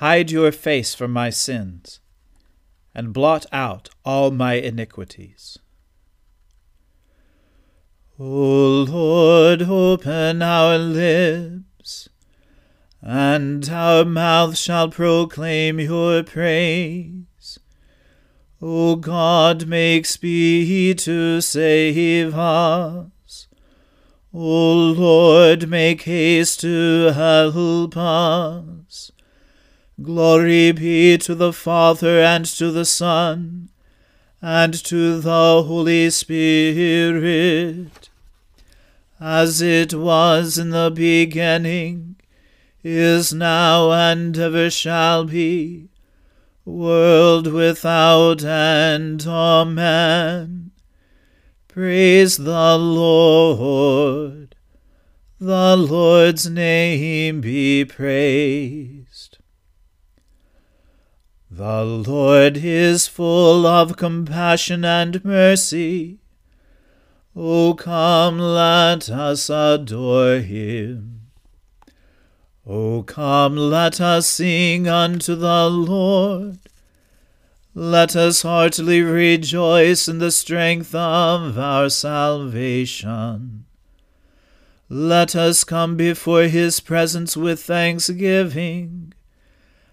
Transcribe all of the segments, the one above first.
hide your face from my sins, and blot out all my iniquities. O Lord, open our lips, and our mouth shall proclaim your praise. O God, make speed to save us. O Lord, make haste to help us. Glory be to the Father and to the Son and to the Holy Spirit, as it was in the beginning, is now, and ever shall be, world without end. Amen. Praise the Lord. The Lord's name be praised. The Lord is full of compassion and mercy. O come, let us adore him. O come, let us sing unto the Lord. Let us heartily rejoice in the strength of our salvation. Let us come before his presence with thanksgiving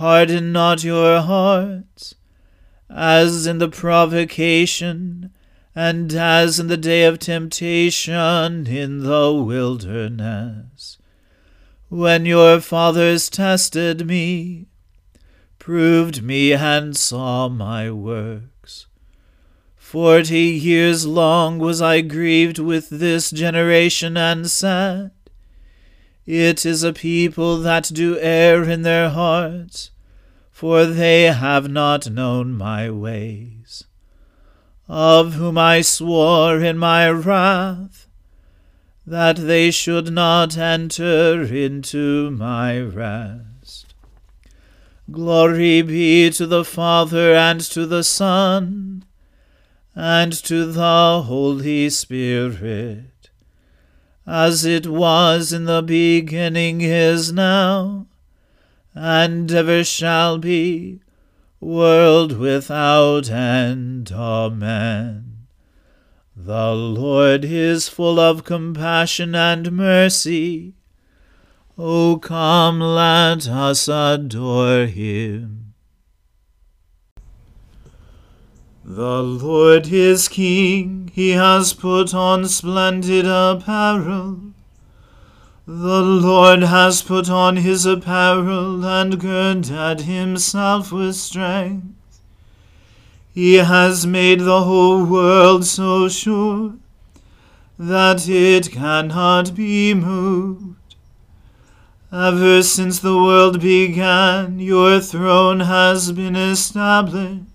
Harden not your hearts, as in the provocation, and as in the day of temptation in the wilderness, when your fathers tested me, proved me, and saw my works. Forty years long was I grieved with this generation, and said, it is a people that do err in their hearts, for they have not known my ways. Of whom I swore in my wrath, that they should not enter into my rest. Glory be to the Father and to the Son and to the Holy Spirit as it was in the beginning is now, and ever shall be, world without end. Amen. The Lord is full of compassion and mercy. O come, let us adore him. The Lord is King, he has put on splendid apparel. The Lord has put on his apparel and girded himself with strength. He has made the whole world so sure that it cannot be moved. Ever since the world began, your throne has been established.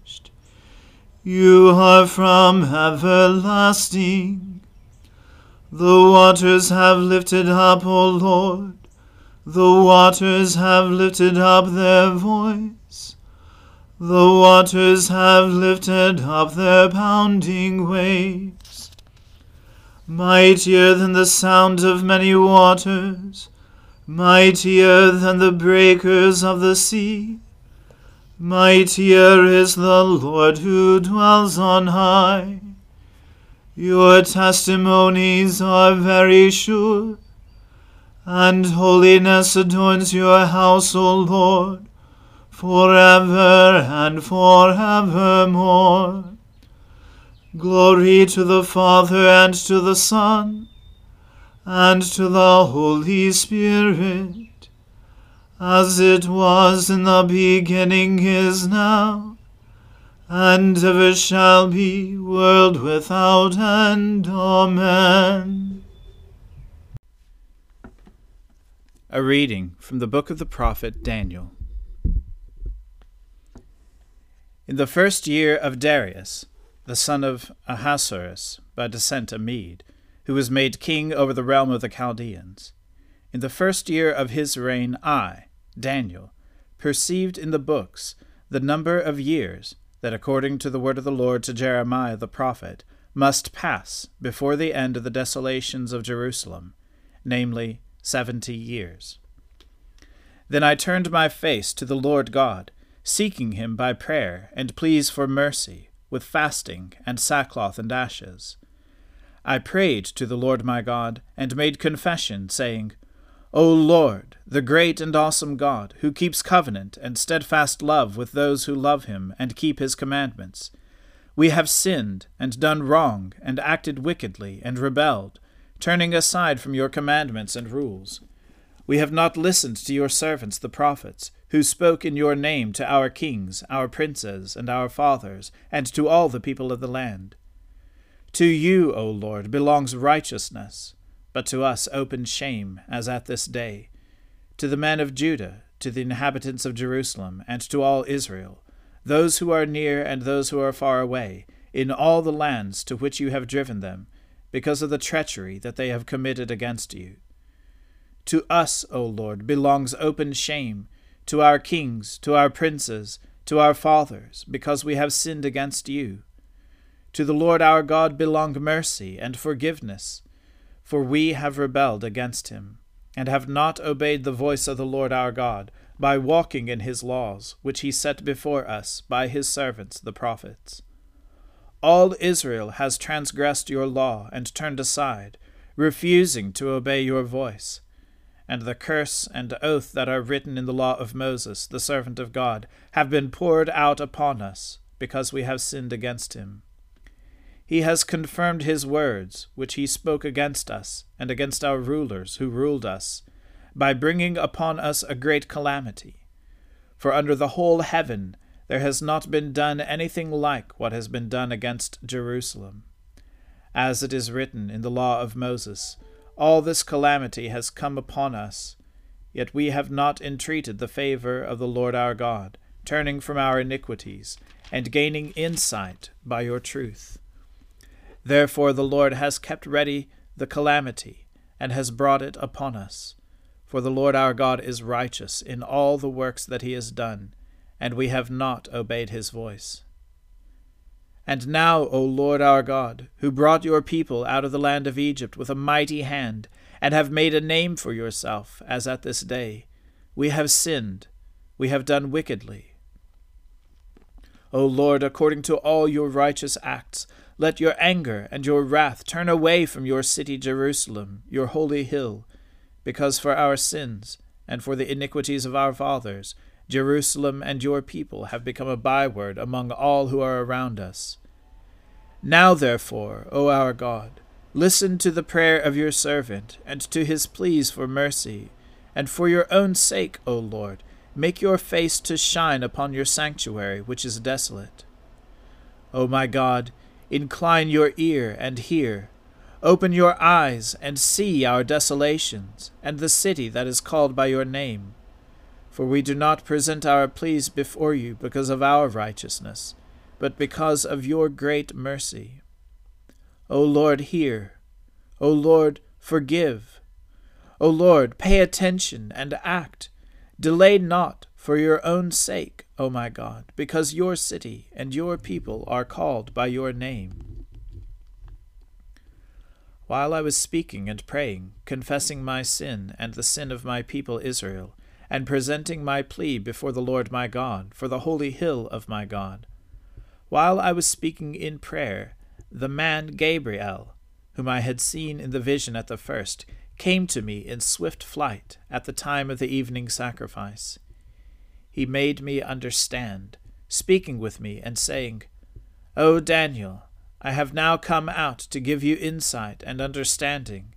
You are from everlasting. The waters have lifted up, O Lord. The waters have lifted up their voice. The waters have lifted up their pounding waves. Mightier than the sound of many waters, mightier than the breakers of the sea. Mightier is the Lord who dwells on high. Your testimonies are very sure, and holiness adorns your house, O Lord, forever and forevermore. Glory to the Father and to the Son and to the Holy Spirit, as it was in the beginning is now, and ever shall be, world without end. Amen. A reading from the book of the prophet Daniel. In the first year of Darius, the son of Ahasuerus, by descent a Mede, who was made king over the realm of the Chaldeans, in the first year of his reign, I, Daniel, perceived in the books the number of years that, according to the word of the Lord to Jeremiah the prophet, must pass before the end of the desolations of Jerusalem, namely, seventy years. Then I turned my face to the Lord God seeking him by prayer and pleas for mercy, with fasting and sackcloth and ashes. I prayed to the Lord my God, and made confession, saying, O Lord, the great and awesome God, who keeps covenant and steadfast love with those who love him and keep his commandments, we have sinned and done wrong and acted wickedly and rebelled, turning aside from your commandments and rules. We have not listened to your servants the prophets, who spoke in your name to our kings, our princes, and our fathers, and to all the people of the land. To you, O Lord, belongs righteousness, but to us open shame, as at this day. To the men of Judah, to the inhabitants of Jerusalem, and to all Israel, those who are near and those who are far away, in all the lands to which you have driven them, because of the treachery that they have committed against you. To us, O Lord, belongs open shame, to our kings, to our princes, to our fathers, because we have sinned against you. To the Lord our God belong mercy and forgiveness, for we have rebelled against him, and have not obeyed the voice of the Lord our God, by walking in his laws, which he set before us by his servants the prophets. All Israel has transgressed your law and turned aside, refusing to obey your voice and the curse and oath that are written in the law of Moses, the servant of God, have been poured out upon us, because we have sinned against him. He has confirmed his words, which he spoke against us, and against our rulers who ruled us, by bringing upon us a great calamity. For under the whole heaven there has not been done anything like what has been done against Jerusalem. As it is written in the law of Moses, all this calamity has come upon us, yet we have not entreated the favor of the Lord our God, turning from our iniquities, and gaining insight by your truth. Therefore the Lord has kept ready the calamity, and has brought it upon us. For the Lord our God is righteous in all the works that he has done, and we have not obeyed his voice. And now, O Lord our God, who brought your people out of the land of Egypt with a mighty hand, and have made a name for yourself, as at this day, we have sinned, we have done wickedly. O Lord, according to all your righteous acts, let your anger and your wrath turn away from your city Jerusalem, your holy hill, because for our sins and for the iniquities of our fathers, Jerusalem and your people have become a byword among all who are around us. Now, therefore, O our God, listen to the prayer of your servant, and to his pleas for mercy, and for your own sake, O Lord, make your face to shine upon your sanctuary, which is desolate. O my God, incline your ear and hear. Open your eyes and see our desolations, and the city that is called by your name for we do not present our pleas before you because of our righteousness, but because of your great mercy. O Lord, hear. O Lord, forgive. O Lord, pay attention and act. Delay not for your own sake, O my God, because your city and your people are called by your name. While I was speaking and praying, confessing my sin and the sin of my people Israel, and presenting my plea before the Lord my God, for the holy hill of my God. While I was speaking in prayer, the man Gabriel, whom I had seen in the vision at the first, came to me in swift flight at the time of the evening sacrifice. He made me understand, speaking with me and saying, O Daniel, I have now come out to give you insight and understanding.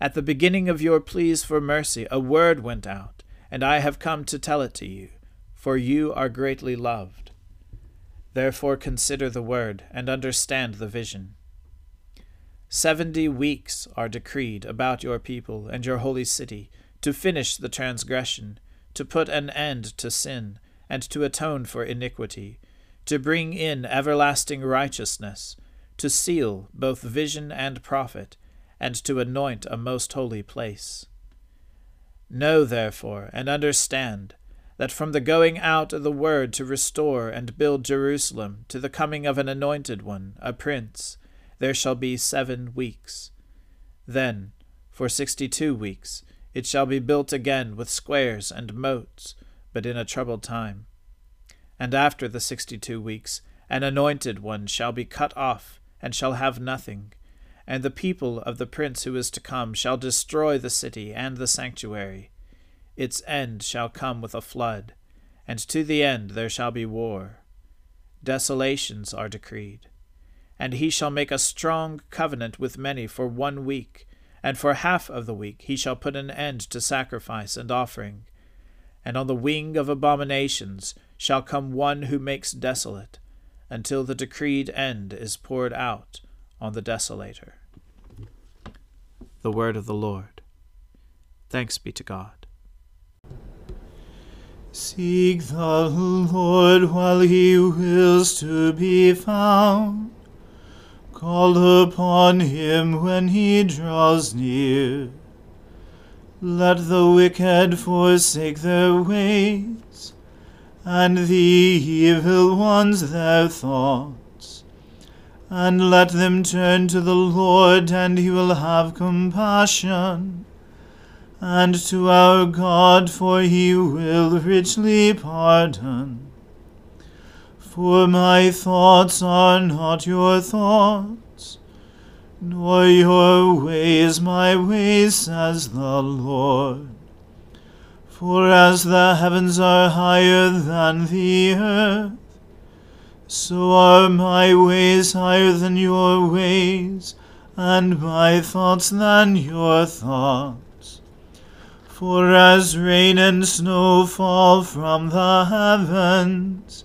At the beginning of your pleas for mercy, a word went out, and I have come to tell it to you, for you are greatly loved. Therefore consider the word and understand the vision. Seventy weeks are decreed about your people and your holy city to finish the transgression, to put an end to sin, and to atone for iniquity, to bring in everlasting righteousness, to seal both vision and prophet, and to anoint a most holy place. Know, therefore, and understand that from the going out of the word to restore and build Jerusalem to the coming of an anointed one, a prince, there shall be seven weeks. Then, for sixty two weeks, it shall be built again with squares and moats, but in a troubled time. And after the sixty two weeks, an anointed one shall be cut off, and shall have nothing. And the people of the prince who is to come shall destroy the city and the sanctuary. Its end shall come with a flood, and to the end there shall be war. Desolations are decreed. And he shall make a strong covenant with many for one week and for half of the week he shall put an end to sacrifice and offering. And on the wing of abominations shall come one who makes desolate, until the decreed end is poured out on the desolator. The word of the Lord. Thanks be to God. Seek the Lord while he wills to be found. Call upon him when he draws near. Let the wicked forsake their ways, and the evil ones their thoughts. And let them turn to the Lord, and he will have compassion, and to our God, for he will richly pardon. For my thoughts are not your thoughts, nor your ways my ways, says the Lord. For as the heavens are higher than the earth, so are my ways higher than your ways, and my thoughts than your thoughts. For as rain and snow fall from the heavens,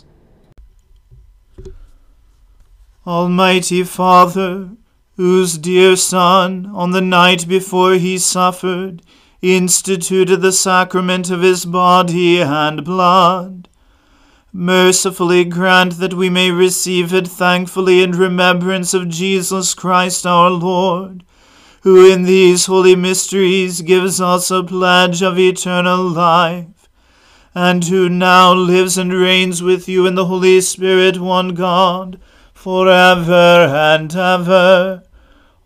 Almighty Father, whose dear Son, on the night before he suffered, instituted the sacrament of his body and blood, mercifully grant that we may receive it thankfully in remembrance of Jesus Christ our Lord, who in these holy mysteries gives us a pledge of eternal life, and who now lives and reigns with you in the Holy Spirit, one God, for ever and ever.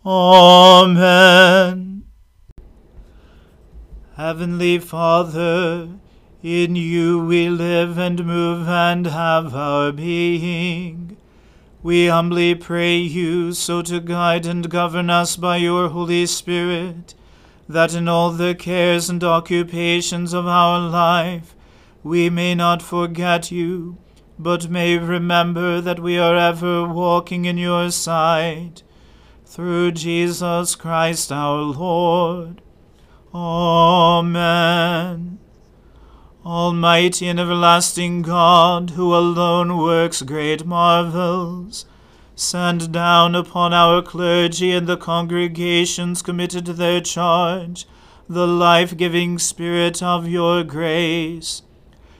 Amen. Heavenly Father, in you we live and move and have our being. We humbly pray you so to guide and govern us by your Holy Spirit, that in all the cares and occupations of our life we may not forget you, but may remember that we are ever walking in your sight. Through Jesus Christ our Lord. Amen. Almighty and everlasting God, who alone works great marvels, send down upon our clergy and the congregations committed to their charge the life giving Spirit of your grace.